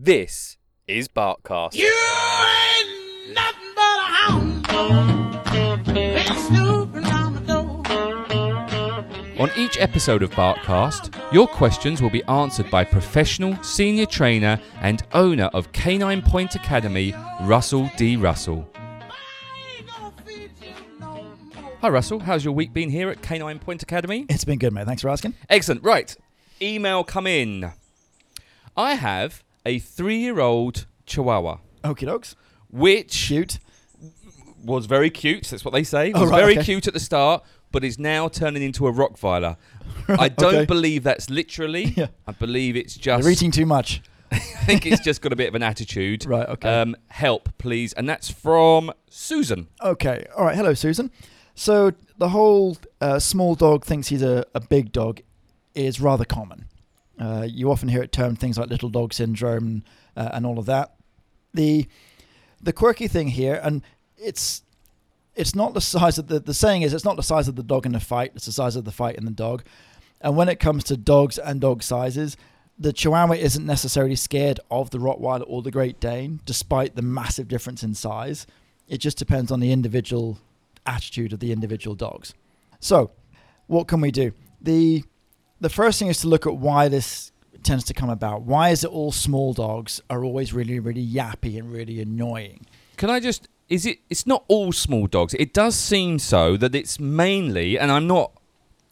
This is Barkcast. You ain't nothing but a hound dog. Been snooping on the door. On each episode of Barkcast, your questions will be answered by professional senior trainer and owner of Canine Point Academy, Russell D. Russell. I ain't gonna feed you no more. Hi, Russell. How's your week been here at Canine Point Academy? It's been good, mate. Thanks for asking. Excellent. Right. Email come in. I have a three year old Chihuahua, Okie dokes. which Cute. was very cute. That's what they say. Oh, was right, very okay. cute at the start, but is now turning into a Rottweiler. I don't okay. believe that's literally. Yeah. I believe it's just. You're eating too much. I think it's just got a bit of an attitude. Right, okay. Um, help, please. And that's from Susan. Okay. All right. Hello, Susan. So the whole uh, small dog thinks he's a, a big dog is rather common. Uh, you often hear it termed things like little dog syndrome uh, and all of that. The the quirky thing here, and it's it's not the size of the the saying is it's not the size of the dog in the fight, it's the size of the fight in the dog. And when it comes to dogs and dog sizes, the Chihuahua isn't necessarily scared of the Rottweiler or the Great Dane, despite the massive difference in size. It just depends on the individual attitude of the individual dogs. So, what can we do? The the first thing is to look at why this tends to come about. Why is it all small dogs are always really, really yappy and really annoying? Can I just. Is it. It's not all small dogs. It does seem so that it's mainly. And I'm not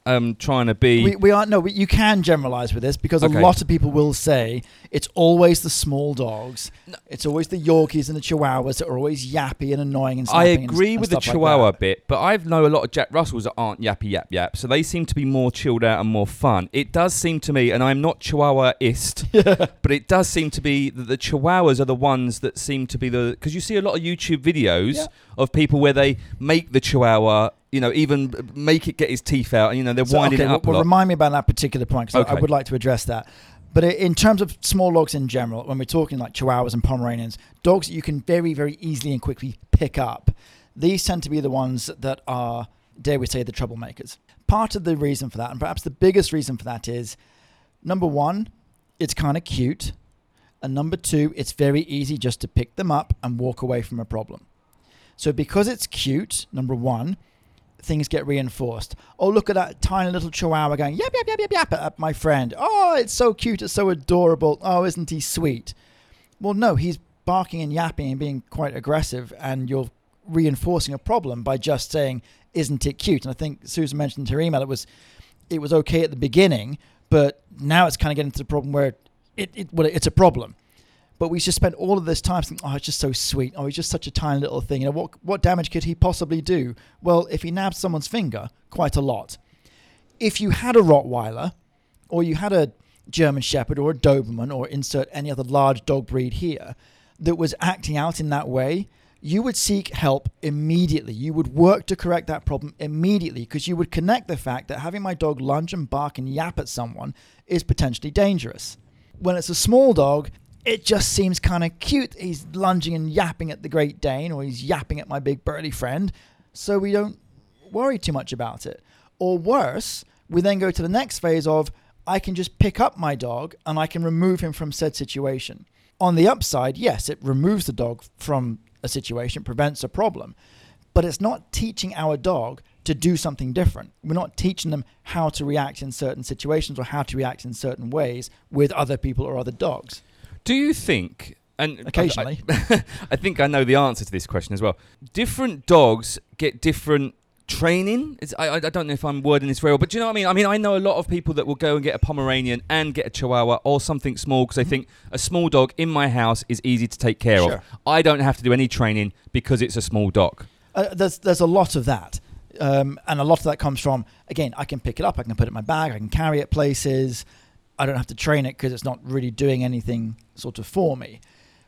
um, trying to be. We, we are no, we, you can generalize with this because Okay. a lot of people will say it's always the small dogs. It's always the Yorkies and the Chihuahuas that are always yappy and annoying and I and- agree and with the stuff like Chihuahua bit, but I know a lot of Jack Russells that aren't yappy yap yap, so they seem to be more chilled out and more fun. It does seem to me, and I'm not Chihuahuaist, but it does seem to be that the Chihuahuas are the ones that seem to be the because you see a lot of YouTube videos Yeah. of people where they make the Chihuahua, you know, even make it get his teeth out, and you know they're So, winding okay, it up well, lot. remind me about that particular point because I Okay. would like to address that. But in terms of small dogs in general, when we're talking like Chihuahuas and Pomeranians, dogs that you can very, very easily and quickly pick up, these tend to be the ones that are, dare we say, the troublemakers. Part of the reason for that, and perhaps the biggest reason for that, is number one, it's kind of cute. And number two, it's very easy just to pick them up and walk away from a problem. So because it's cute, number one, things get reinforced. Oh, look at that tiny little chihuahua going yap yap yap yap yap at my friend. Oh, it's so cute, it's so adorable. Oh, isn't he sweet? Well, no, he's barking and yapping and being quite aggressive, and you're reinforcing a problem by just saying, "Isn't it cute?" And I think Susan mentioned in her email it was it was okay at the beginning, but now it's kind of getting to the problem where it, it well, it's a problem. But we just spent all of this time oh, it's just so sweet. Oh, he's just such a tiny little thing. You know, what what damage could he possibly do? Well, if he nabbed someone's finger, quite a lot. If you had a Rottweiler, or you had a German Shepherd or a Doberman, or insert any other large dog breed here, that was acting out in that way, you would seek help immediately. You would work to correct that problem immediately because you would connect the fact that having my dog lunge and bark and yap at someone is potentially dangerous. When it's a small dog, it just seems kind of cute. He's lunging and yapping at the Great Dane, or he's yapping at my big burly friend, so we don't worry too much about it. Or worse, we then go to the next phase of I can just pick up my dog and I can remove him from said situation. On the upside, yes, it removes the dog from a situation, prevents a problem, but it's not teaching our dog to do something different. We're not teaching them how to react in certain situations or how to react in certain ways with other people or other dogs. Do you think? And Occasionally. I, I think I know the answer to this question as well. Different dogs get different training. It's, I, I don't know if I'm wording this very well, but do you know what I mean? I mean, I know a lot of people that will go and get a Pomeranian and get a Chihuahua or something small because they think a small dog in my house is easy to take care Sure. of. I don't have to do any training because it's a small dog. Uh, there's there's a lot of that, um, and a lot of that comes from again I can pick it up, I can put it in my bag, I can carry it places. I don't have to train it because it's not really doing anything sort of for me.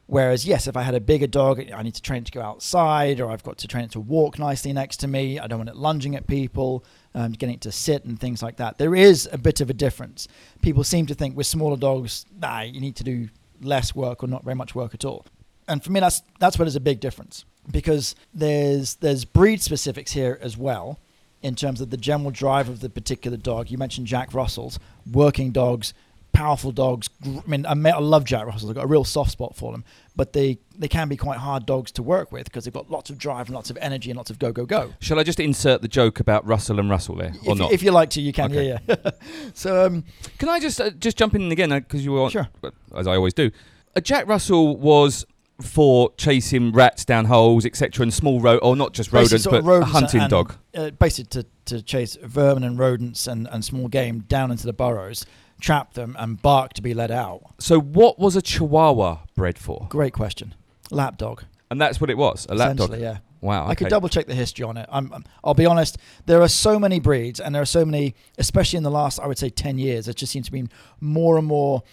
Whereas yes, if I had a bigger dog, I need to train it to go outside, or I've got to train it to walk nicely next to me. I don't want it lunging at people, um, getting it to sit and things like that. There is a bit of a difference. People seem to think with smaller dogs, nah, you need to do less work or not very much work at all. And for me, that's that's where there's a big difference because there's there's breed specifics here as well in terms of the general drive of the particular dog. You mentioned Jack Russell's working dogs powerful dogs. I mean, I, me- I love Jack Russells. I've got a real soft spot for them, but they they can be quite hard dogs to work with because they've got lots of drive and lots of energy and lots of go go go. Shall I just insert the joke about Russell and Russell there, or If, not? if you like to, you can. Okay. Yeah, yeah. so um, Can I just uh, just jump in again because you were on, Sure. as I always do. A Jack Russell was for chasing rats down holes, etc., and small ro- or not just rodents, but rodents a hunting and- dog. uh, basically to, to chase vermin and rodents and, and small game down into the burrows, trap them, and bark to be let out. So, what was a Chihuahua bred for? Great question. Lap dog. And that's what it was, a lap dog. yeah. Wow. I could double check the history on it. I'm, I'm- I'll be honest. There are so many breeds, and there are so many, especially in the last, I would say, ten years. It just seems to be more and more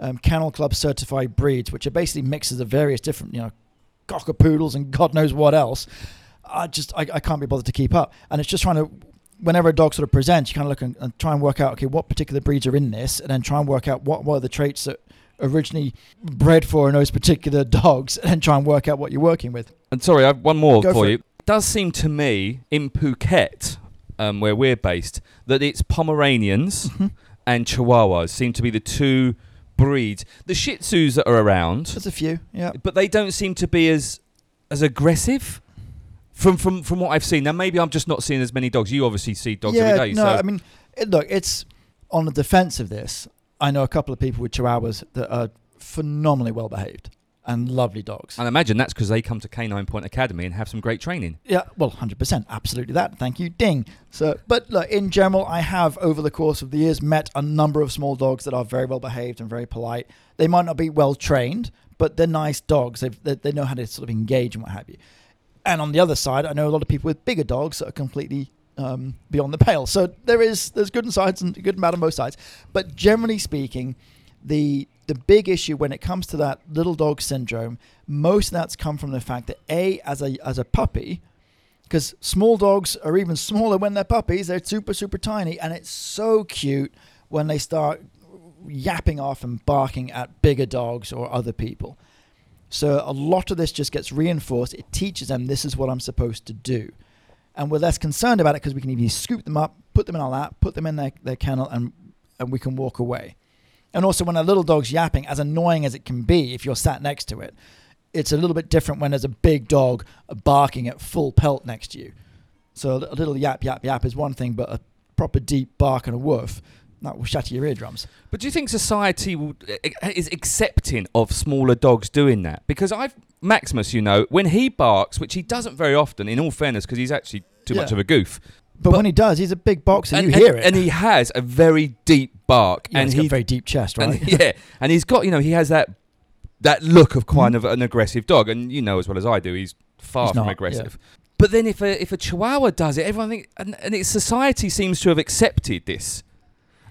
um, Kennel Club certified breeds, which are basically mixes of various different, you know, cockapoodles and God knows what else. I just, I, I can't be bothered to keep up, and it's just trying to. Whenever a dog sort of presents, you kind of look and, and try and work out, okay, what particular breeds are in this, and then try and work out what what are the traits that originally bred for in those particular dogs, and then try and work out what you're working with. And sorry, I have one more Go for you. does seem to me in Phuket, um, where we're based, that it's Pomeranians Mm-hmm. and Chihuahuas seem to be the two breeds. The Shih Tzus that are around, There's a few, yeah. but they don't seem to be as as aggressive. From, from from what I've seen, now maybe I'm just not seeing as many dogs. You obviously see dogs yeah, every day. no, so I mean, it, look, it's on the defense of this. I know a couple of people with Chihuahuas that are phenomenally well behaved and lovely dogs. and I imagine that's because they come to Canine Point Academy and have some great training. Yeah, well, hundred percent, absolutely that. Thank you, ding. So, but look, in general, I have over the course of the years met a number of small dogs that are very well behaved and very polite. They might not be well trained, but they're nice dogs. They've, they they know how to sort of engage and what have you. And on the other side, I know a lot of people with bigger dogs that are completely um, beyond the pale. So there is there's good and sides and good and bad on both sides. But generally speaking, the the big issue when it comes to that little dog syndrome, most of that's come from the fact that a as a as a puppy, because small dogs are even smaller when they're puppies. They're super super tiny, and it's so cute when they start yapping off and barking at bigger dogs or other people. So a lot of this just gets reinforced. It teaches them this is what I'm supposed to do. And we're less concerned about it because we can even scoop them up, put them in our lap, put them in their, their kennel, and, and we can walk away. And also, when a little dog's yapping, as annoying as it can be if you're sat next to it, it's a little bit different when there's a big dog barking at full pelt next to you. So a little yap, yap, yap is one thing, but a proper deep bark and a woof, that will shatter your eardrums. But do you think society will, is accepting of smaller dogs doing that? Because I've Maximus, you know, when he barks, which he doesn't very often, in all fairness, because he's actually too much of a goof. But, But- when he does, he's a big boxer. and, you and- hear it. and he has a very deep bark, yeah, and he's got a very deep chest, right? and, yeah, and he's got you know he has that that look of kind Mhm. of an aggressive dog, and you know as well as I do, he's far He's from not, aggressive. But then if a if a Chihuahua does it, everyone think and, and it's society seems to have accepted this.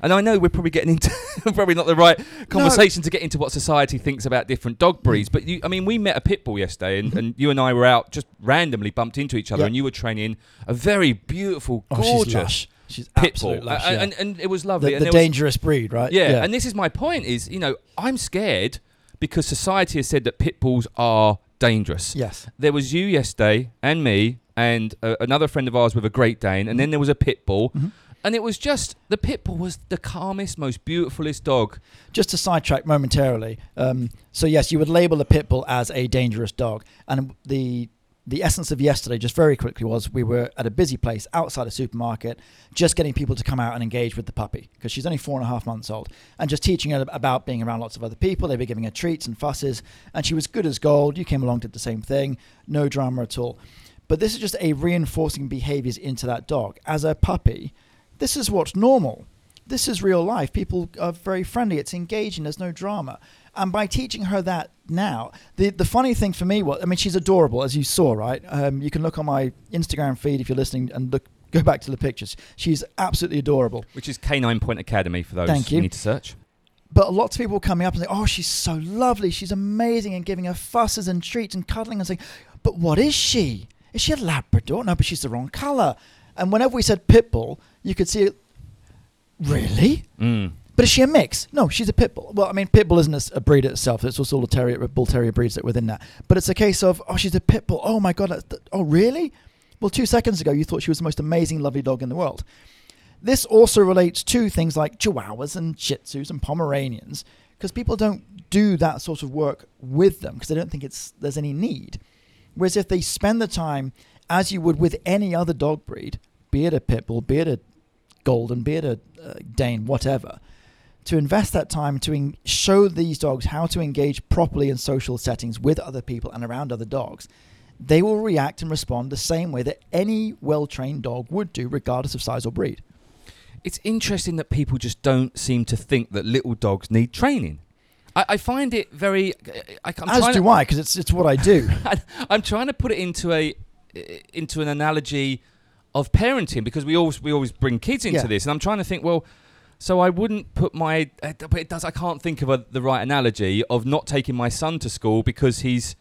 And I know we're probably getting into probably not the right conversation to get into what society thinks about different dog breeds. But you, I mean, we met a pit bull yesterday, and, Mhm. and you and I were out just randomly bumped into each other, Yeah. and you were training a very beautiful, oh, gorgeous lush. She's pit bull, lush. and, yeah. and, and it was lovely. the and the there was- dangerous breed, right? yeah, and this is my point: is you know I'm scared because society has said that pit bulls are dangerous. yes. There was you yesterday, and me, and uh, another friend of ours with a Great Dane, and then there was a pit bull, Mhm. And it was just the pit bull was the calmest, most beautifulest dog. Just to sidetrack momentarily. Um, so yes, you would label a pit bull as a dangerous dog, and the the essence of yesterday, just very quickly, was we were at a busy place outside a supermarket, just getting people to come out and engage with the puppy because she's only four and a half months old, and just teaching her about being around lots of other people. They were giving her treats and fusses, and she was good as gold. You came along, did the same thing, no drama at all. But this is just a reinforcing behaviors into that dog. As a puppy, this is what's normal. This is real life. People are very friendly. It's engaging. There's no drama. And by teaching her that now, the the funny thing for me was, I mean, she's adorable, as you saw, right? Um, you can look on my Instagram feed if you're listening and look, go back to the pictures. She's absolutely adorable. Which is Canine Point Academy for those Thank who you. need to search. But lots of people coming up and saying, "Oh, she's so lovely. She's amazing," and giving her fusses and treats and cuddling and saying, "But what is she? Is she a Labrador? No, but she's the wrong color." And whenever we said pit bull, you could see, it, really? Mm. But is she a mix? No, she's a pit bull. Well, I mean, pit bull isn't a breed itself. It's also all the terrier, bull terrier breeds that within that. But it's a case of, oh, she's a pit bull. Oh my god, th- oh really? Well, two seconds ago you thought she was the most amazing, lovely dog in the world. This also relates to things like Chihuahuas and Shih Tzus and Pomeranians, because people don't do that sort of work with them because they don't think it's there's any need. Whereas if they spend the time, as you would with any other dog breed, be it a pit bull, be it a golden, be it a uh, Dane, whatever, to invest that time to en- show these dogs how to engage properly in social settings with other people and around other dogs, they will react and respond the same way that any well trained dog would do, regardless of size or breed. It's interesting that people just don't seem to think that little dogs need training. I, I find it very. I, I'm As do to, I, because it's it's what I do. I'm trying to put it into a into an analogy of parenting because we always we always bring kids into Yeah. this, and I'm trying to think. Well, so I wouldn't put my. uh, But it does. I can't think of a, the right analogy of not taking my son to school because he's.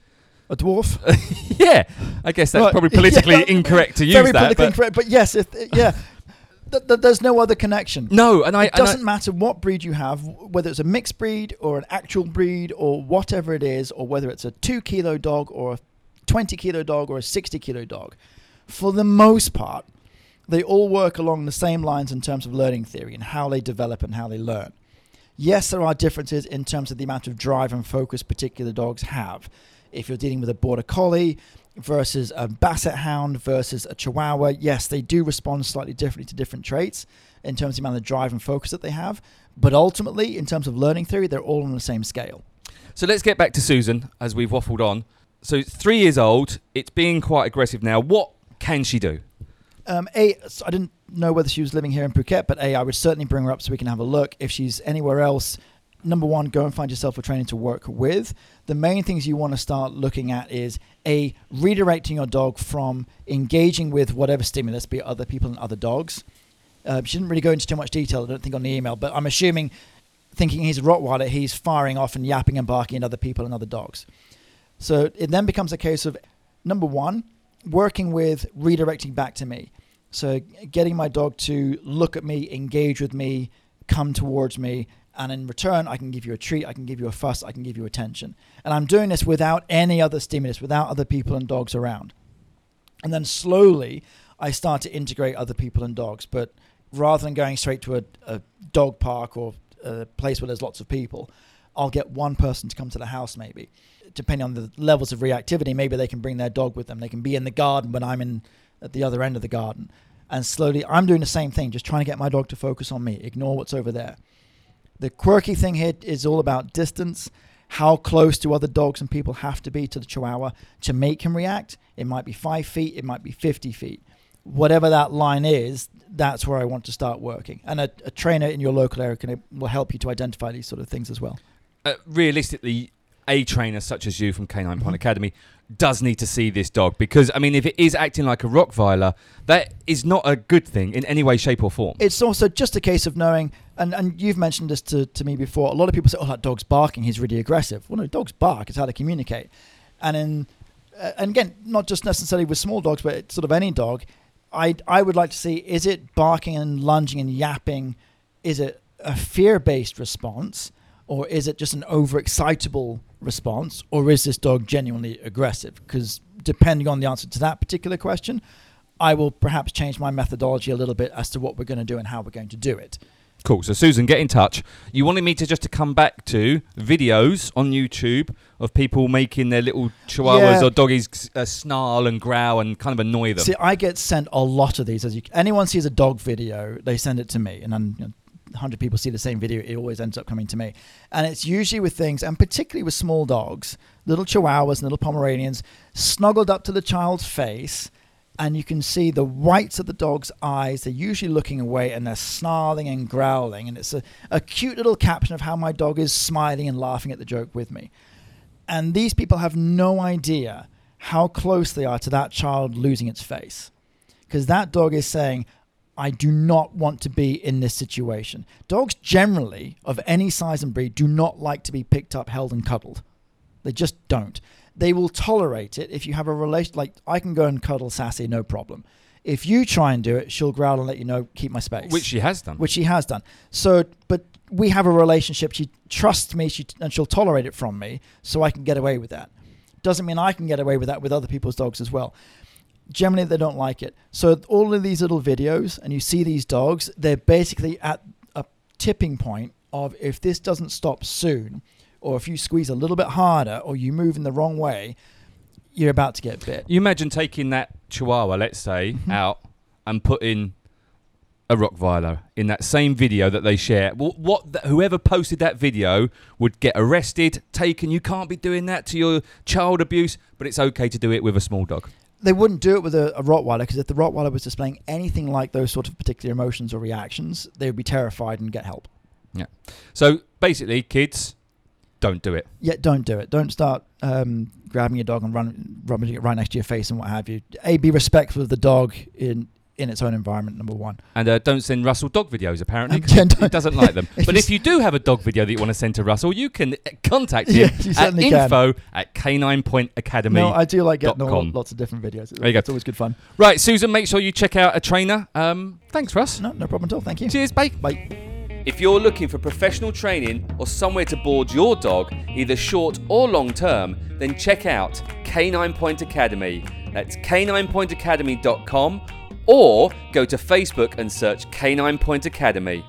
A dwarf. Yeah, I guess that's Right. probably politically Yeah, incorrect to use Very that. politically but- incorrect, but yes, if, yeah. Th- th- there's no other connection. no, and I it and I- doesn't matter what breed you have, whether it's a mixed breed or an actual breed or whatever it is, or whether it's a two kilo dog or a 20 kilo dog or a 60 kilo dog. For the most part, they all work along the same lines in terms of learning theory and how they develop and how they learn. Yes, there are differences in terms of the amount of drive and focus particular dogs have. If you're dealing with a border collie versus a basset hound versus a chihuahua, yes, they do respond slightly differently to different traits in terms of the amount of drive and focus that they have. But ultimately, in terms of learning theory, they're all on the same scale. So let's get back to Susan as we've waffled on. So three years old. It's being quite aggressive now. What can she do? Um, a, I didn't know whether she was living here in Phuket, but A, I would certainly bring her up so we can have a look. If she's anywhere else, number one, go and find yourself a trainer to work with. The main things you want to start looking at is A, redirecting your dog from engaging with whatever stimulus, be it other people and other dogs. Uh, she didn't really go into too much detail, I don't think, on the email, but I'm assuming, thinking he's a Rottweiler, he's firing off and yapping and barking at other people and other dogs. So it then becomes a case of number one, working with redirecting back to me. So getting my dog to look at me, engage with me, come towards me, and in return, I can give you a treat, I can give you a fuss, I can give you attention. And I'm doing this without any other stimulus, without other people and dogs around. And then slowly, I start to integrate other people and dogs. But rather than going straight to a, a dog park or a place where there's lots of people, I'll get one person to come to the house maybe. Depending on the levels of reactivity, maybe they can bring their dog with them. They can be in the garden when I'm in at the other end of the garden. And slowly, I'm doing the same thing, just trying to get my dog to focus on me, ignore what's over there. The quirky thing here is all about distance. How close do other dogs and people have to be to the Chihuahua to make him react? It might be five feet, it might be 50 feet. Whatever that line is, that's where I want to start working. And a, a trainer in your local area can, will help you to identify these sort of things as well. Uh, realistically, a trainer such as you from Canine Point Mhm. Academy does need to see this dog because I mean, if it is acting like a Rottweiler, that is not a good thing in any way, shape, or form. It's also just a case of knowing, and, and you've mentioned this to, to me before. A lot of people say, oh, that dog's barking, he's really aggressive. Well, no, dogs bark, it's how they communicate. And in, uh, and again, not just necessarily with small dogs, but sort of any dog. I, I would like to see is it barking and lunging and yapping? Is it a fear based response? Or is it just an overexcitable response? Or is this dog genuinely aggressive? Because depending on the answer to that particular question, I will perhaps change my methodology a little bit as to what we're going to do and how we're going to do it. Cool. So Susan, get in touch. You wanted me to just to come back to videos on YouTube of people making their little chihuahuas Yeah. or doggies uh, snarl and growl and kind of annoy them. See, I get sent a lot of these. As you, anyone sees a dog video, they send it to me, and then you know, 100 people see the same video. It always ends up coming to me, and it's usually with things, and particularly with small dogs, little Chihuahuas and little Pomeranians, snuggled up to the child's face, and you can see the whites of the dog's eyes. They're usually looking away, and they're snarling and growling, and it's a, a cute little caption of how my dog is smiling and laughing at the joke with me. And these people have no idea how close they are to that child losing its face. Because that dog is saying, I do not want to be in this situation. Dogs generally, of any size and breed, do not like to be picked up, held, and cuddled. They just don't. They will tolerate it if you have a relation. Like, I can go and cuddle Sassy, no problem. If you try and do it, she'll growl and let you know, keep my space which she has done. which she has done. So, but we have a relationship. She trusts me, she, and she'll tolerate it from me, so I can get away with that. Doesn't mean I can get away with that with other people's dogs as well. Generally they don't like it. So all of these little videos, and you see these dogs, they're basically at a tipping point of if this doesn't stop soon, or if you squeeze a little bit harder, or you move in the wrong way, you're about to get bit. You imagine taking that Chihuahua, let's say, Mm-hmm. out and putting a Rottweiler in that same video that they share. Well, what th- whoever posted that video would get arrested, taken. You can't be doing that to your child abuse, but it's okay to do it with a small dog. They wouldn't do it with a, a Rottweiler because if the Rottweiler was displaying anything like those sort of particular emotions or reactions, they would be terrified and get help. Yeah. So basically, kids, don't do it. Yeah, don't do it. Don't start um, grabbing your dog and run, rubbing it right next to your face and what have you. A, be respectful of the dog in in its own environment. Number one. And uh, don't send Russell dog videos, apparently, Um, 'cause yeah, he doesn't like them. If but if you do have a dog video that you want to send to Russell, you can uh, contact him you at certainly can. info at Canine Point Academy. No, I do like getting all, lots of different videos. There you go. It's always good fun. right, Susan, make sure you check out a trainer. Um, thanks, Russ. No, no problem at all. Thank you. Cheers, bye. Bye. If you're looking for professional training or somewhere to board your dog, either short or long term, then check out Canine Point Academy. That's caninepointacademy.com or go to Facebook and search Canine Point Academy.